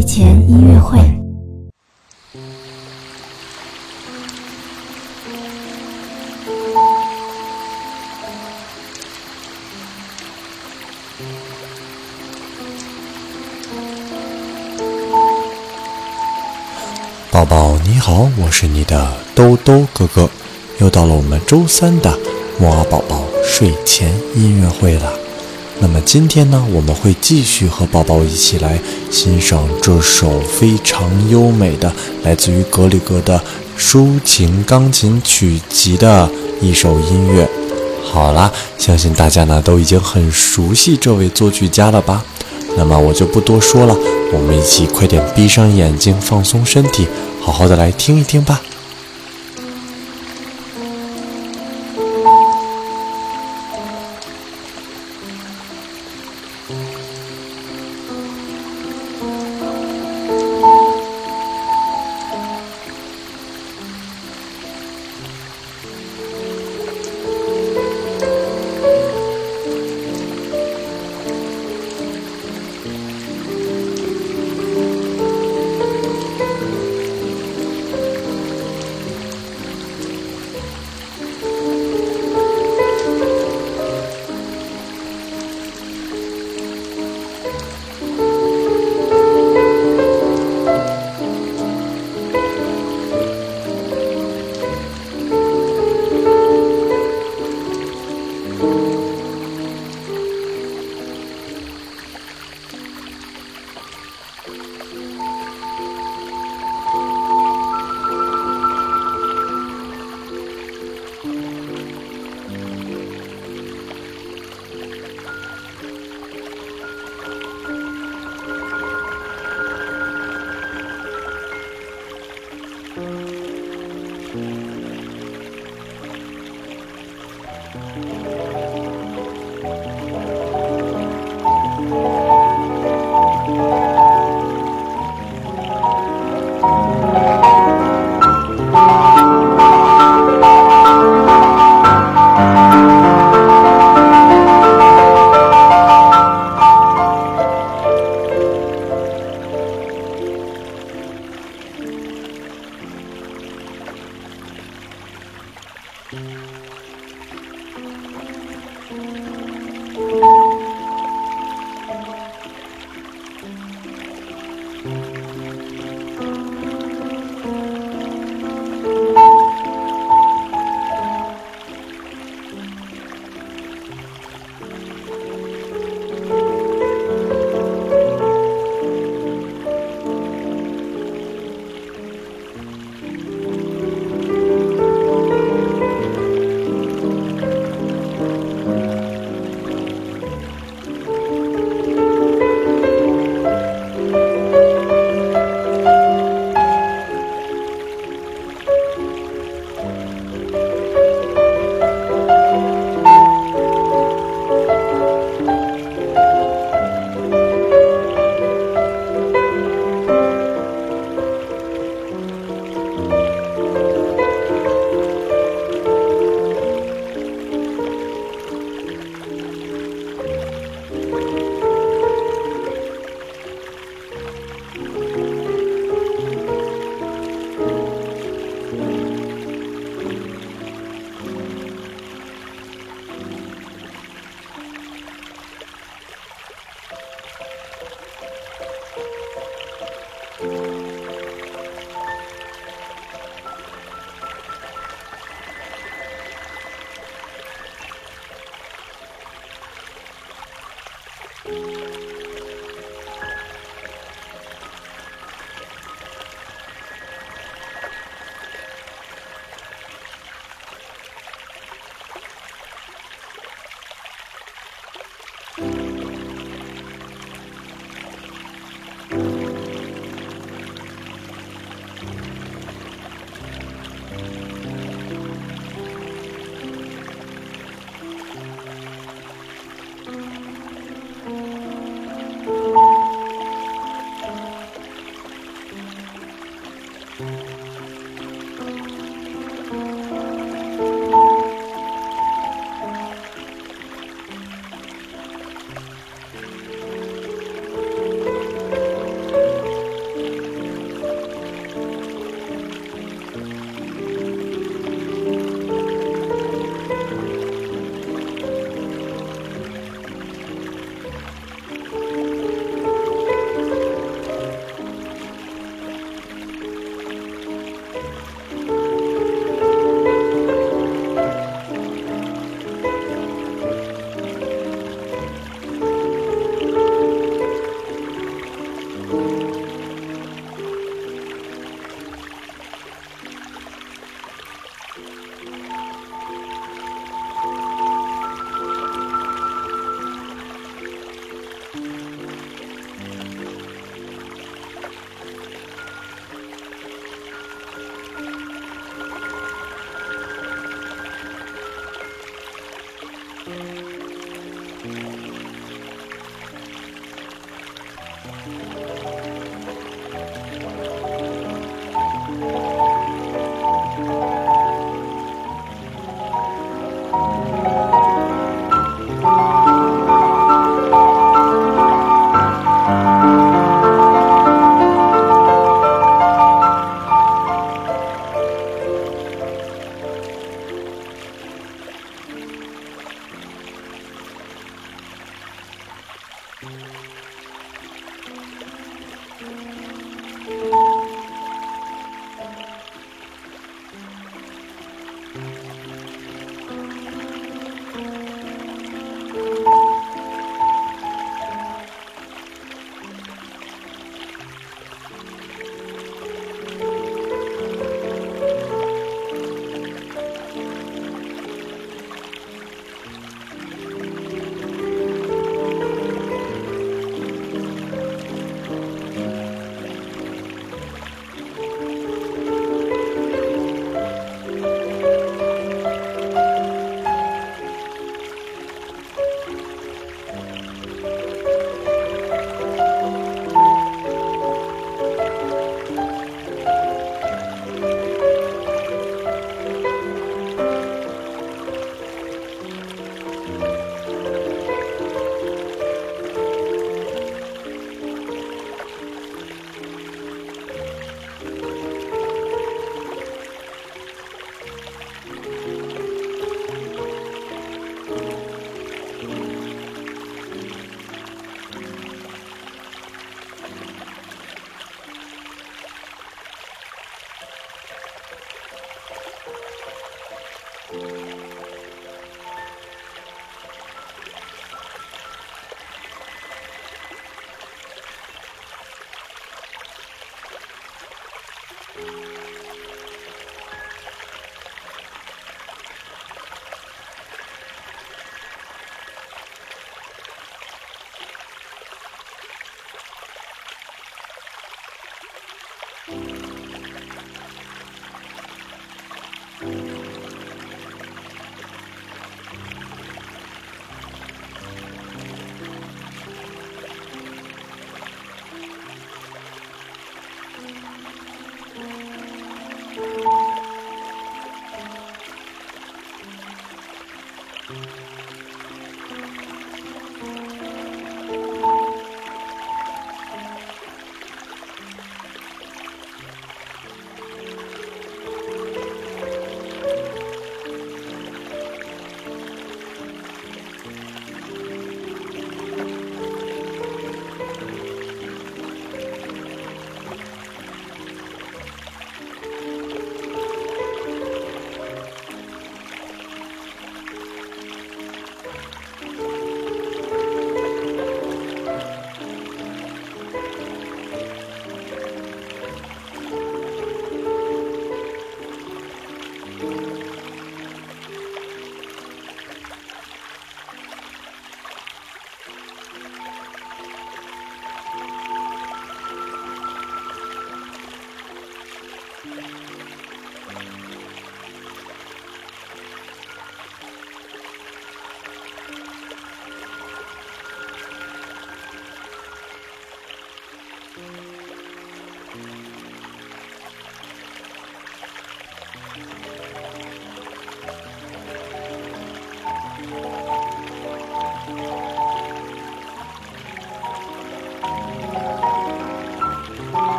睡前音乐会。宝宝你好，我是你的兜兜哥哥，又到了我们周三的木儿宝宝睡前音乐会了。那么今天呢，我们会继续和宝宝一起来欣赏这首非常优美的，来自于格里格的抒情钢琴曲集的一首音乐。好啦，相信大家呢都已经很熟悉这位作曲家了吧？那么我就不多说了，我们一起快点闭上眼睛，放松身体，好好的来听一听吧。